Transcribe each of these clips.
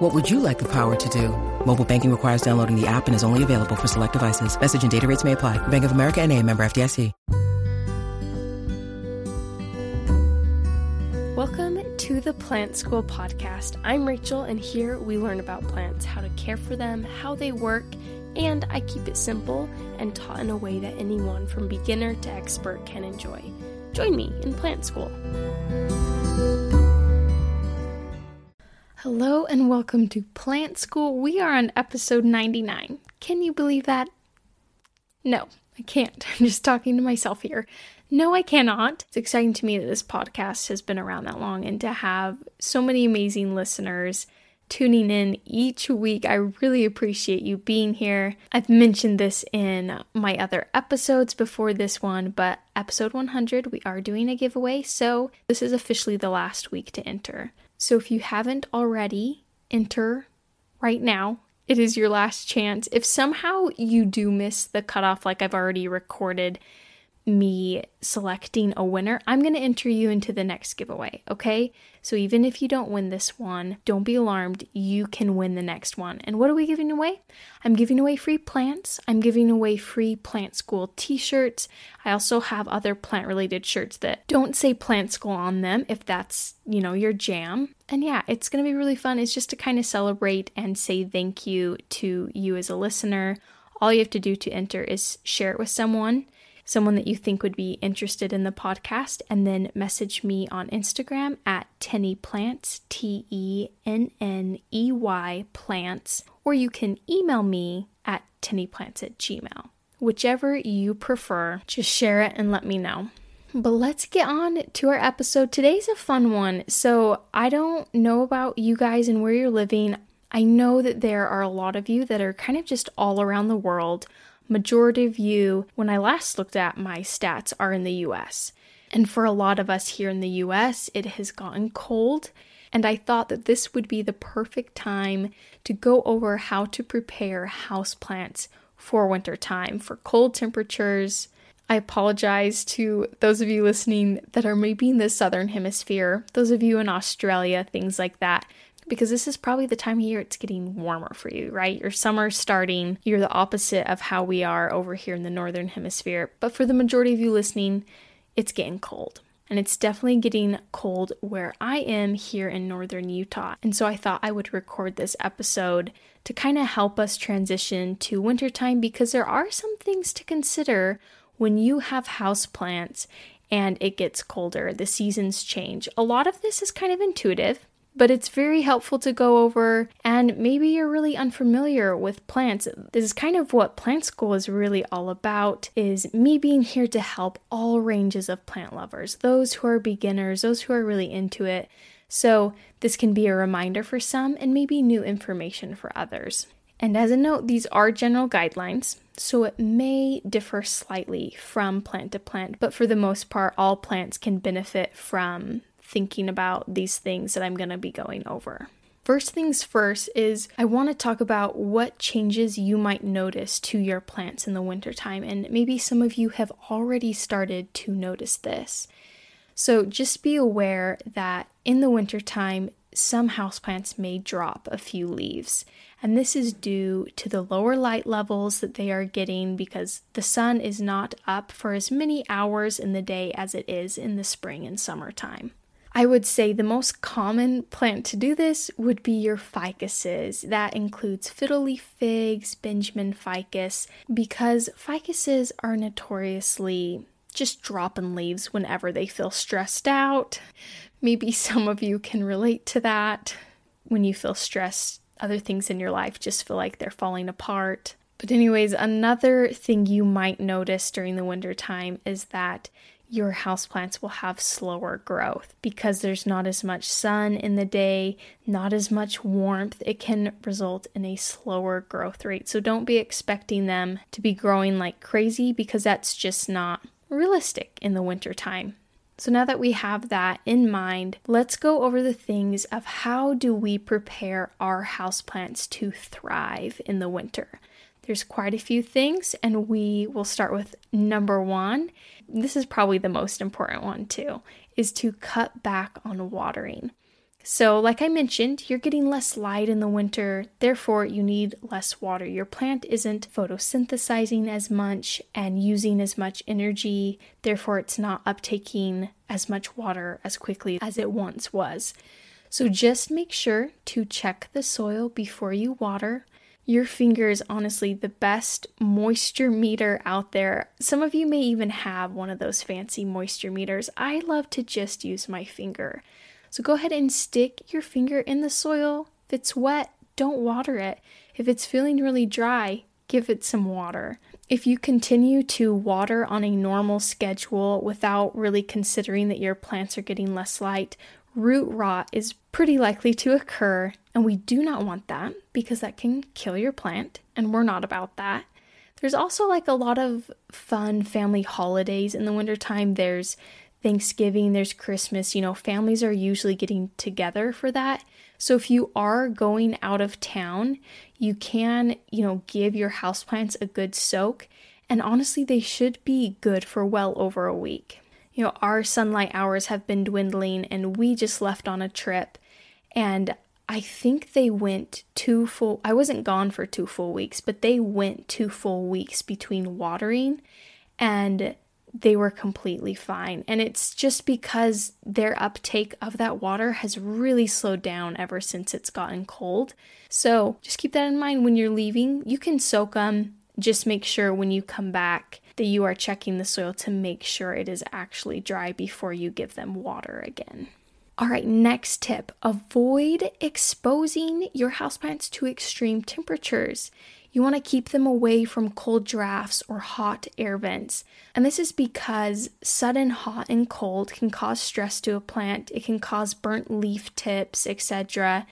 What would you like the power to do? Mobile banking requires downloading the app and is only available for select devices. Message and data rates may apply. Bank of America and a member FDIC. Welcome to the Plant School Podcast. I'm Rachel, and here we learn about plants, how to care for them, how they work, and I keep it simple and taught in a way that anyone from beginner to expert can enjoy. Join me in Plant School. Hello, and welcome to Plant School. We are on episode 99. Can you believe that? No, I can't. I'm just talking to myself here. No, I cannot. It's exciting to me that this podcast has been around that long and to have so many amazing listeners tuning in each week. I really appreciate you being here. I've mentioned this in my other episodes before this one, but episode 100, we are doing a giveaway, so this is officially the last week to enter. So if you haven't already, enter right now. It is your last chance. If somehow you do miss the cutoff, like I've already recorded me selecting a winner, I'm going to enter you into the next giveaway, okay? So even if you don't win this one, don't be alarmed. You can win the next one. And what are we giving away? I'm giving away free plants. I'm giving away free plant school t shirts. I also have other plant related shirts that don't say plant school on them if that's, you know, your jam. And yeah, it's going to be really fun. It's just to kind of celebrate and say thank you to you as a listener. All you have to do to enter is share it with someone someone that you think would be interested in the podcast, and then message me on Instagram at Tenney Plants, T E N N E Y plants, or you can email me at tenneyplants at gmail. Whichever you prefer, just share it and let me know. But let's get on to our episode. Today's a fun one. So, I don't know about you guys and where you're living. I know that there are a lot of you that are kind of just all around the world majority of you, when I last looked at my stats, are in the US. And for a lot of us here in the US, it has gotten cold. And I thought that this would be the perfect time to go over how to prepare houseplants for winter time, for cold temperatures. I apologize to those of you listening that are maybe in the southern hemisphere, those of you in Australia, things like that because this is probably the time of year it's getting warmer for you, right? Your summer's starting. You're the opposite of how we are over here in the northern hemisphere. But for the majority of you listening, it's getting cold. And it's definitely getting cold where I am here in northern Utah. And so I thought I would record this episode to kind of help us transition to wintertime because there are some things to consider when you have houseplants and it gets colder, the seasons change. A lot of this is kind of intuitive but it's very helpful to go over and maybe you're really unfamiliar with plants. This is kind of what plant school is really all about is me being here to help all ranges of plant lovers those who are beginners those who are really into it. So this can be a reminder for some and maybe new information for others. And as a note these are general guidelines so it may differ slightly from plant to plant, but for the most part, all plants can benefit from thinking about these things that I'm going to be going over. First things first is I want to talk about what changes you might notice to your plants in the wintertime, and maybe some of you have already started to notice this. So just be aware that in the wintertime, some houseplants may drop a few leaves, and this is due to the lower light levels that they are getting because the sun is not up for as many hours in the day as it is in the spring and summertime. I would say the most common plant to do this would be your ficuses. That includes fiddle leaf figs, Benjamin ficus, because ficuses are notoriously just dropping leaves whenever they feel stressed out. Maybe some of you can relate to that. When you feel stressed, other things in your life just feel like they're falling apart. But, anyways, another thing you might notice during the winter time is that your houseplants will have slower growth because there's not as much sun in the day, not as much warmth. It can result in a slower growth rate. So don't be expecting them to be growing like crazy because that's just not realistic in the wintertime. So now that we have that in mind, let's go over the things of how do we prepare our houseplants to thrive in the winter. There's quite a few things, and we will start with number one. This is probably the most important one, too, is to cut back on watering. So, like I mentioned, you're getting less light in the winter, therefore, you need less water. Your plant isn't photosynthesizing as much and using as much energy, therefore, it's not uptaking as much water as quickly as it once was. So, just make sure to check the soil before you water. Your finger is honestly the best moisture meter out there. Some of you may even have one of those fancy moisture meters. I love to just use my finger. So go ahead and stick your finger in the soil. If it's wet, don't water it. If it's feeling really dry, give it some water. If you continue to water on a normal schedule without really considering that your plants are getting less light, root rot is pretty likely to occur, and we do not want that because that can kill your plant, and we're not about that. There's also like a lot of fun family holidays in the wintertime. There's Thanksgiving, there's Christmas, you know, families are usually getting together for that. So if you are going out of town, you can, you know, give your houseplants a good soak. And honestly, they should be good for well over a week. You know, our sunlight hours have been dwindling and we just left on a trip and I think they went two full I wasn't gone for two full weeks, but they went two full weeks between watering and they were completely fine. And it's just because their uptake of that water has really slowed down ever since it's gotten cold. So just keep that in mind when you're leaving. You can soak them. Just make sure when you come back that you are checking the soil to make sure it is actually dry before you give them water again. All right, next tip avoid exposing your houseplants to extreme temperatures. You want to keep them away from cold drafts or hot air vents. And this is because sudden hot and cold can cause stress to a plant, it can cause burnt leaf tips, etc.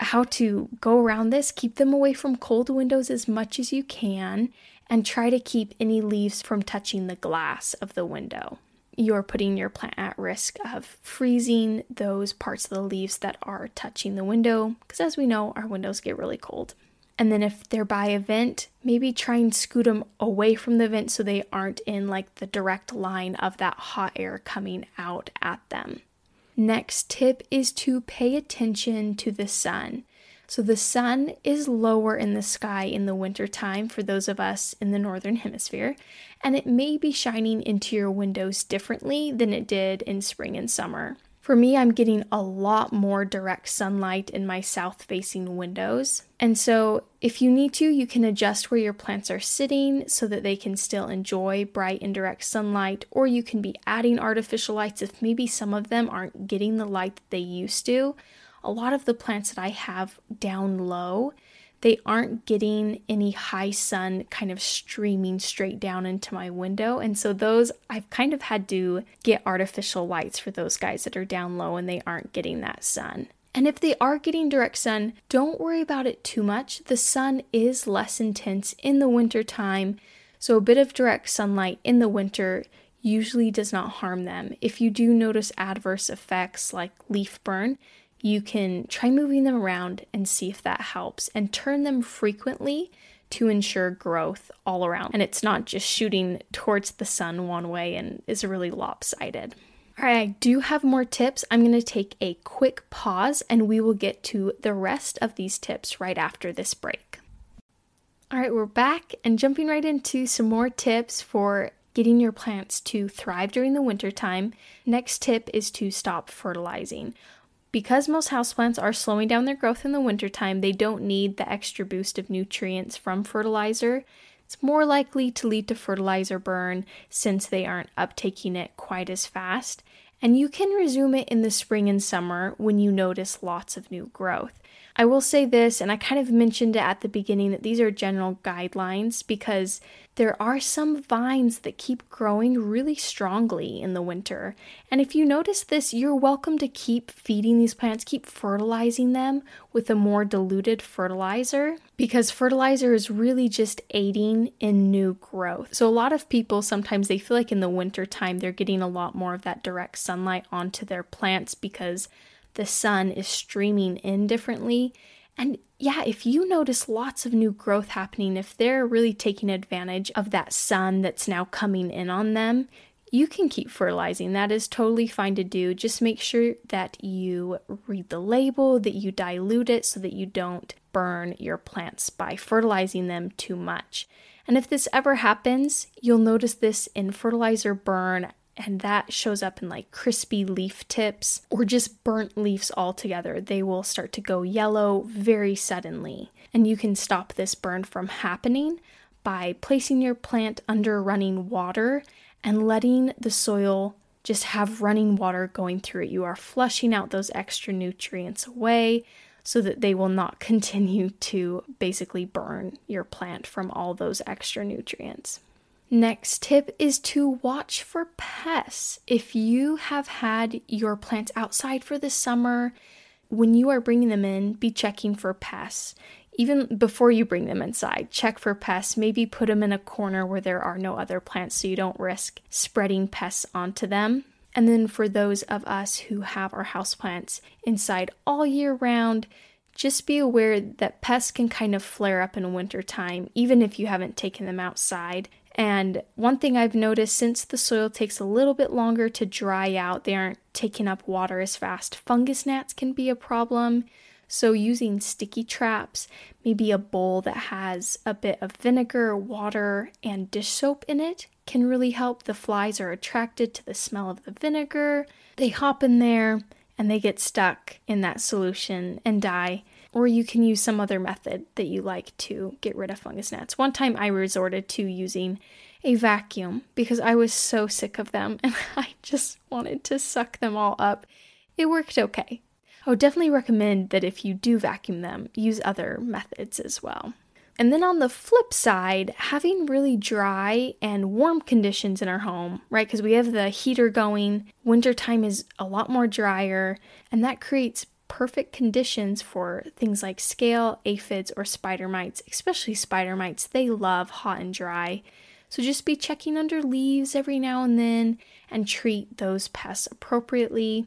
How to go around this, keep them away from cold windows as much as you can, and try to keep any leaves from touching the glass of the window. You're putting your plant at risk of freezing those parts of the leaves that are touching the window, because as we know, our windows get really cold. And then if they're by a vent, maybe try and scoot them away from the vent so they aren't in like the direct line of that hot air coming out at them. Next tip is to pay attention to the sun. So the sun is lower in the sky in the wintertime for those of us in the northern hemisphere, and it may be shining into your windows differently than it did in spring and summer. For me, I'm getting a lot more direct sunlight in my south facing windows. And so, if you need to, you can adjust where your plants are sitting so that they can still enjoy bright and direct sunlight, or you can be adding artificial lights if maybe some of them aren't getting the light that they used to. A lot of the plants that I have down low they aren't getting any high sun kind of streaming straight down into my window. And so those I've kind of had to get artificial lights for those guys that are down low and they aren't getting that sun. And if they are getting direct sun, don't worry about it too much. The sun is less intense in the winter time, so a bit of direct sunlight in the winter usually does not harm them. If you do notice adverse effects like leaf burn, you can try moving them around and see if that helps and turn them frequently to ensure growth all around. And it's not just shooting towards the sun one way and is really lopsided. All right, I do have more tips. I'm going to take a quick pause and we will get to the rest of these tips right after this break. All right, we're back and jumping right into some more tips for getting your plants to thrive during the wintertime. Next tip is to stop fertilizing. Because most houseplants are slowing down their growth in the wintertime, they don't need the extra boost of nutrients from fertilizer. It's more likely to lead to fertilizer burn since they aren't uptaking it quite as fast. And you can resume it in the spring and summer when you notice lots of new growth. I will say this, and I kind of mentioned it at the beginning that these are general guidelines because there are some vines that keep growing really strongly in the winter. And if you notice this, you're welcome to keep feeding these plants, keep fertilizing them with a more diluted fertilizer because fertilizer is really just aiding in new growth. So a lot of people sometimes they feel like in the winter time they're getting a lot more of that direct sunlight onto their plants because the sun is streaming in differently. And yeah, if you notice lots of new growth happening, if they're really taking advantage of that sun that's now coming in on them, you can keep fertilizing. That is totally fine to do. Just make sure that you read the label, that you dilute it so that you don't burn your plants by fertilizing them too much. And if this ever happens, you'll notice this in fertilizer burn and that shows up in like crispy leaf tips or just burnt leaves altogether. They will start to go yellow very suddenly. And you can stop this burn from happening by placing your plant under running water and letting the soil just have running water going through it. You are flushing out those extra nutrients away so that they will not continue to basically burn your plant from all those extra nutrients. Next tip is to watch for pests. If you have had your plants outside for the summer, when you are bringing them in, be checking for pests. Even before you bring them inside, check for pests. Maybe put them in a corner where there are no other plants so you don't risk spreading pests onto them. And then for those of us who have our houseplants inside all year round, just be aware that pests can kind of flare up in wintertime, even if you haven't taken them outside. And one thing I've noticed since the soil takes a little bit longer to dry out, they aren't taking up water as fast. Fungus gnats can be a problem. So, using sticky traps, maybe a bowl that has a bit of vinegar, water, and dish soap in it can really help. The flies are attracted to the smell of the vinegar. They hop in there and they get stuck in that solution and die. Or you can use some other method that you like to get rid of fungus gnats. One time I resorted to using a vacuum because I was so sick of them and I just wanted to suck them all up. It worked okay. I would definitely recommend that if you do vacuum them, use other methods as well. And then on the flip side, having really dry and warm conditions in our home, right? Because we have the heater going, wintertime is a lot more drier, and that creates perfect conditions for things like scale, aphids, or spider mites, especially spider mites. They love hot and dry. So just be checking under leaves every now and then and treat those pests appropriately.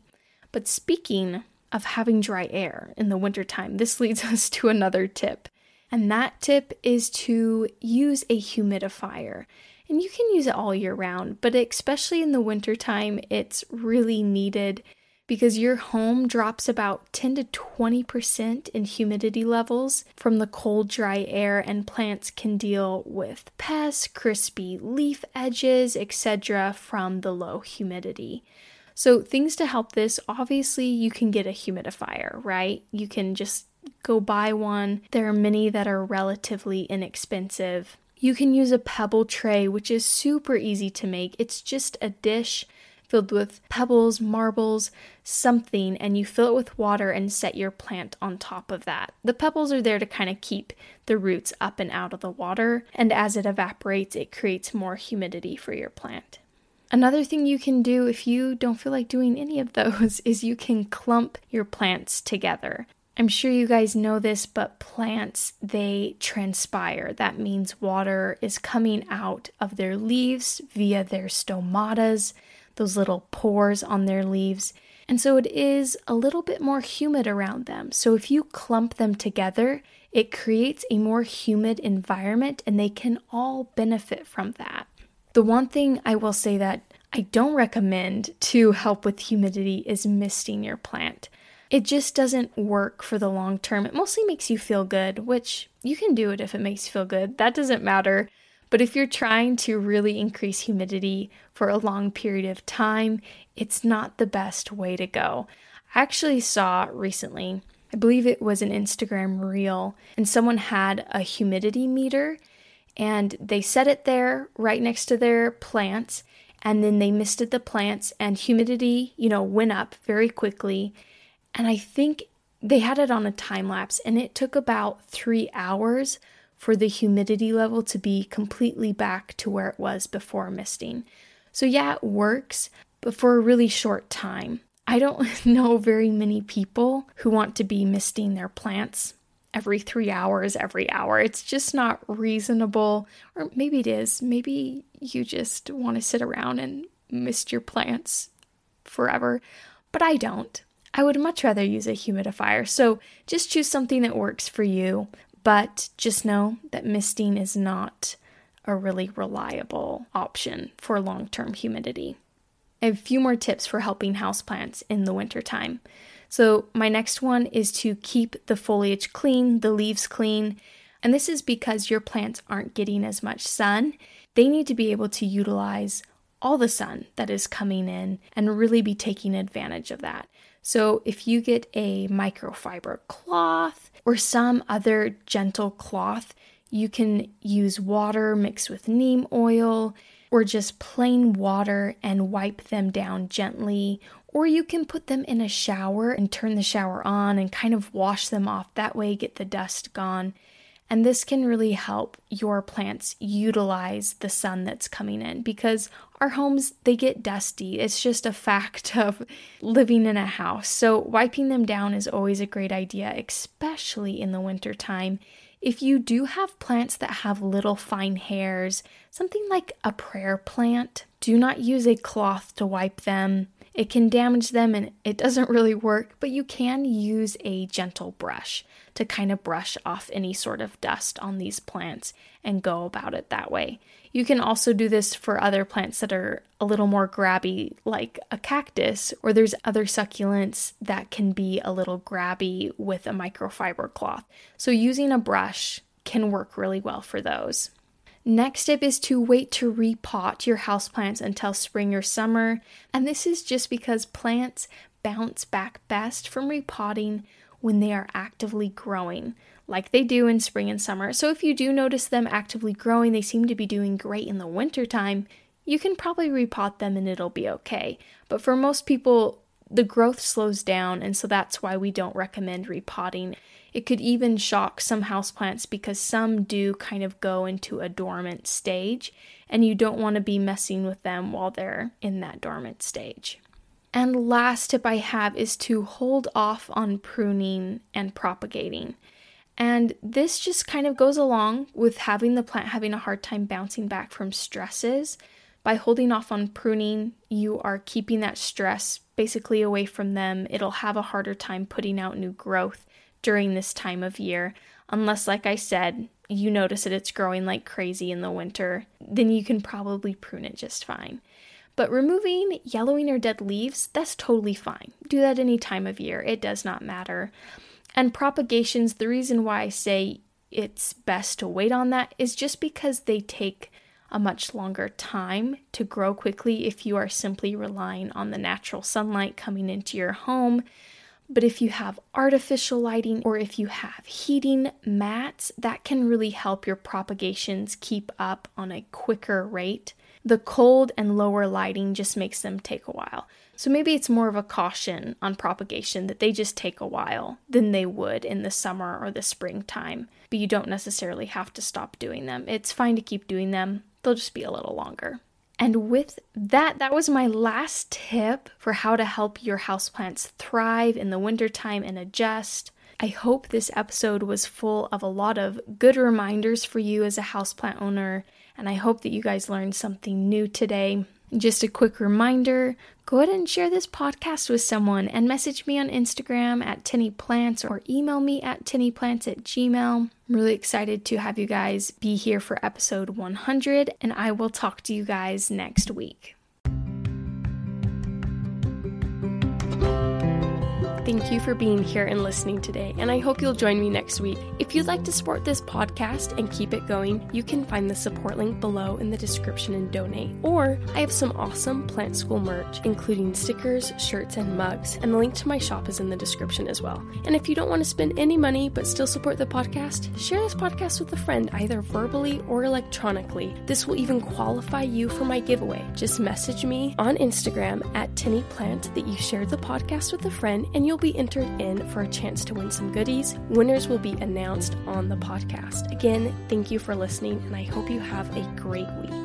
But speaking of having dry air in the wintertime, this leads us to another tip. And that tip is to use a humidifier. And you can use it all year round, but especially in the wintertime, it's really needed because your home drops about 10 to 20% in humidity levels from the cold, dry air, and plants can deal with pests, crispy leaf edges, etc., from the low humidity. So, things to help this obviously, you can get a humidifier, right? You can just go buy one. There are many that are relatively inexpensive. You can use a pebble tray, which is super easy to make. It's just a dish filled with pebbles, marbles, something, and you fill it with water and set your plant on top of that. The pebbles are there to kind of keep the roots up and out of the water, and as it evaporates, it creates more humidity for your plant. Another thing you can do if you don't feel like doing any of those is you can clump your plants together. I'm sure you guys know this, but plants, they transpire. That means water is coming out of their leaves via their stomatas those little pores on their leaves. And so it is a little bit more humid around them. So if you clump them together, it creates a more humid environment and they can all benefit from that. The one thing I will say that I don't recommend to help with humidity is misting your plant. It just doesn't work for the long term. It mostly makes you feel good, which you can do it if it makes you feel good. That doesn't matter. But if you're trying to really increase humidity for a long period of time, it's not the best way to go. I actually saw recently, I believe it was an Instagram reel, and someone had a humidity meter and they set it there right next to their plants and then they misted the plants and humidity, you know, went up very quickly. And I think they had it on a time lapse and it took about three hours for the humidity level to be completely back to where it was before misting. So, yeah, it works, but for a really short time. I don't know very many people who want to be misting their plants every three hours, every hour. It's just not reasonable. Or maybe it is. Maybe you just want to sit around and mist your plants forever. But I don't. I would much rather use a humidifier. So just choose something that works for you. But just know that misting is not a really reliable option for long term humidity. a few more tips for helping houseplants in the wintertime. So, my next one is to keep the foliage clean, the leaves clean. And this is because your plants aren't getting as much sun. They need to be able to utilize all the sun that is coming in and really be taking advantage of that. So, if you get a microfiber cloth or some other gentle cloth, you can use water mixed with neem oil or just plain water and wipe them down gently or you can put them in a shower and turn the shower on and kind of wash them off. That way, get the dust gone. And this can really help your plants utilize the sun that's coming in because our homes they get dusty. It's just a fact of living in a house. So wiping them down is always a great idea, especially in the wintertime. If you do have plants that have little fine hairs, something like a prayer plant, do not use a cloth to wipe them. It can damage them and it doesn't really work, but you can use a gentle brush to kind of brush off any sort of dust on these plants and go about it that way. You can also do this for other plants that are a little more grabby, like a cactus, or there's other succulents that can be a little grabby with a microfiber cloth. So, using a brush can work really well for those. Next step is to wait to repot your houseplants until spring or summer. And this is just because plants bounce back best from repotting when they are actively growing, like they do in spring and summer. So if you do notice them actively growing, they seem to be doing great in the wintertime, you can probably repot them and it'll be okay. But for most people, the growth slows down, and so that's why we don't recommend repotting. It could even shock some houseplants because some do kind of go into a dormant stage, and you don't want to be messing with them while they're in that dormant stage. And last tip I have is to hold off on pruning and propagating. And this just kind of goes along with having the plant having a hard time bouncing back from stresses. By holding off on pruning, you are keeping that stress basically away from them. It'll have a harder time putting out new growth during this time of year. Unless, like I said, you notice that it's growing like crazy in the winter, then you can probably prune it just fine. But removing yellowing or dead leaves, that's totally fine. Do that any time of year, it does not matter. And propagations, the reason why I say it's best to wait on that is just because they take a much longer time to grow quickly if you are simply relying on the natural sunlight coming into your home. But if you have artificial lighting or if you have heating mats, that can really help your propagations keep up on a quicker rate. The cold and lower lighting just makes them take a while. So maybe it's more of a caution on propagation that they just take a while than they would in the summer or the springtime. But you don't necessarily have to stop doing them. It's fine to keep doing them, they'll just be a little longer. And with that, that was my last tip for how to help your houseplants thrive in the wintertime and adjust. I hope this episode was full of a lot of good reminders for you as a houseplant owner, and I hope that you guys learned something new today. Just a quick reminder go ahead and share this podcast with someone and message me on Instagram at tenneyplants or email me at tenneyplants at gmail. I'm really excited to have you guys be here for episode 100, and I will talk to you guys next week. Thank you for being here and listening today, and I hope you'll join me next week. If you'd like to support this podcast and keep it going, you can find the support link below in the description and donate. Or I have some awesome plant school merch, including stickers, shirts, and mugs, and the link to my shop is in the description as well. And if you don't want to spend any money but still support the podcast, share this podcast with a friend either verbally or electronically. This will even qualify you for my giveaway. Just message me on Instagram at tenneyplant that you shared the podcast with a friend and you'll you'll be entered in for a chance to win some goodies. Winners will be announced on the podcast. Again, thank you for listening, and I hope you have a great week.